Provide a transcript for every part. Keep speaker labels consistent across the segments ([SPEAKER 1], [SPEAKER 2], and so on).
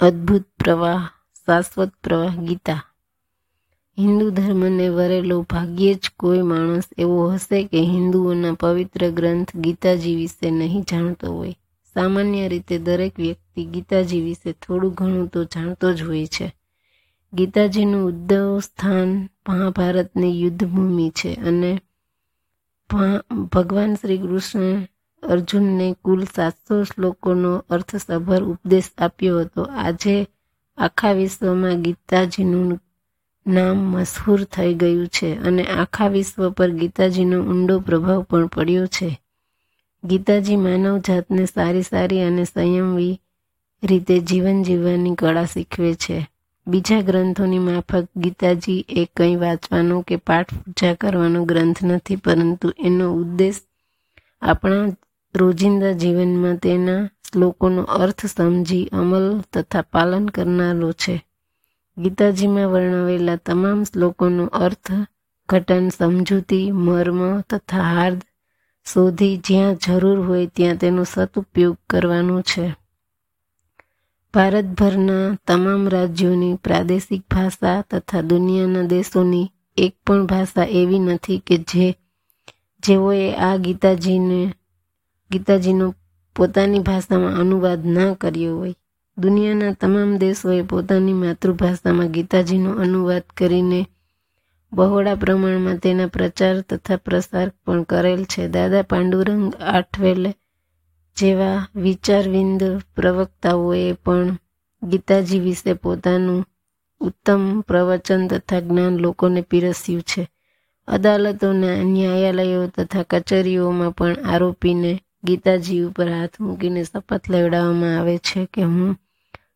[SPEAKER 1] અદ્ભુત પ્રવાહ, શાશ્વત પ્રવાહ ગીતા. હિન્દુ ધર્મને વરેલો ભાગ્યે જ કોઈ માણસ એવો હશે કે હિન્દુઓના પવિત્ર ગ્રંથ ગીતાજી વિશે નહીં જાણતો હોય. સામાન્ય રીતે દરેક વ્યક્તિ ગીતાજી વિશે થોડું ઘણું તો જાણતો જ હોય છે. ગીતાજીનું ઉદ્ધવ સ્થાન મહાભારતની યુદ્ધભૂમિ છે અને ભગવાન શ્રી કૃષ્ણ અર્જુનને કુલ સાતસો શ્લોકોનો અર્થસભર ઉપદેશ આપ્યો હતો. આજે આખા વિશ્વમાં ગીતાજીનું નામ મશહૂર થઈ ગયું છે અને આખા વિશ્વ પર ગીતાજીનો ઊંડો પ્રભાવ પણ પડ્યો છે. ગીતાજી માનવ જાતને સારી સારી અને સંયમવી રીતે જીવન જીવવાની કળા શીખવે છે. બીજા ગ્રંથોની માફક ગીતાજી એ કંઈ વાંચવાનો કે પાઠ પૂજા કરવાનો ગ્રંથ નથી, પરંતુ એનો ઉદ્દેશ આપણા રોજિંદા જીવનમાં તેના શ્લોકોનો અર્થ સમજી, અમલ તથા પાલન કરનારો છે. ગીતાજીમાં વર્ણવેલા તમામ શ્લોકોનો અર્થ ઘટન, સમજૂતી, મર્મ તથા હાર્દ શોધી જ્યાં જરૂર હોય ત્યાં તેનો સદુપયોગ કરવાનો છે. ભારતભરના તમામ રાજ્યોની પ્રાદેશિક ભાષા તથા દુનિયાના દેશોની એક પણ ભાષા એવી નથી કે જે જેઓએ આ ગીતાજીને, ગીતાજીનો પોતાની ભાષામાં અનુવાદ ના કર્યો હોય. દુનિયાના તમામ દેશોએ પોતાની માતૃભાષામાં ગીતાજીનો અનુવાદ કરીને બહોળા પ્રમાણમાં તેના પ્રચાર તથા પ્રસાર પણ કરેલ છે. દાદા પાંડુરંગ આઠવેલે જેવા વિચારવિંદ પ્રવક્તાઓએ પણ ગીતાજી વિશે પોતાનું ઉત્તમ પ્રવચન તથા જ્ઞાન લોકોને પીરસ્યું છે. અદાલતોના ન્યાયાલયો તથા કચેરીઓમાં પણ આરોપીને ગીતાજી ઉપર હાથ મૂકીને શપથ લેવડાવવામાં આવે છે કે હું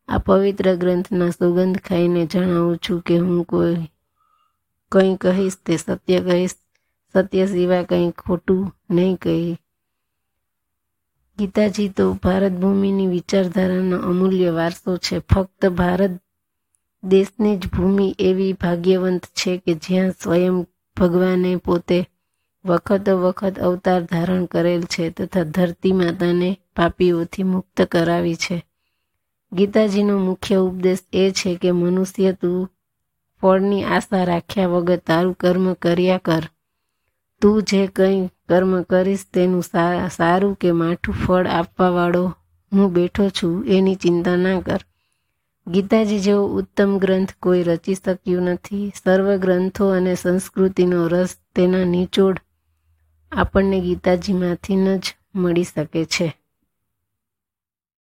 [SPEAKER 1] આ પવિત્ર ગ્રંથના સુગંધ ખાઈને જણાવું છું કે હું કોઈ કંઈ કહીશ તે સત્ય કહીશ. સત્ય સિવાય કંઈ ખોટું નહીં કહી. ગીતાજી તો ભારત ભૂમિની વિચારધારાનો અમૂલ્ય વારસો છે. ફક્ત ભારત દેશની જ ભૂમિ એવી ભાગ્યવંત છે કે જ્યાં સ્વયં ભગવાને પોતે વખતો વખત અવતાર ધારણ કરેલ છે તથા ધરતી માતાને પાપીઓથી મુક્ત કરાવી છે. ગીતાજીનો મુખ્ય ઉપદેશ એ છે કે મનુષ્ય તું ફળની આશા રાખ્યા વગર તારું કર્મ કર્યા કર. તું જે કંઈ કર્મ કરીશ તેનું સારું કે માઠું ફળ આપવાવાળો હું બેઠો છું એની ચિંતા ના કર. ગીતાજી જેવો ઉત્તમ ગ્રંથ કોઈ રચી શક્યું નથી. સર્વ ગ્રંથો અને સંસ્કૃતિનો રસ તેના નિચોડ આપણને ગીતાજીમાંથી જ મળી શકે છે.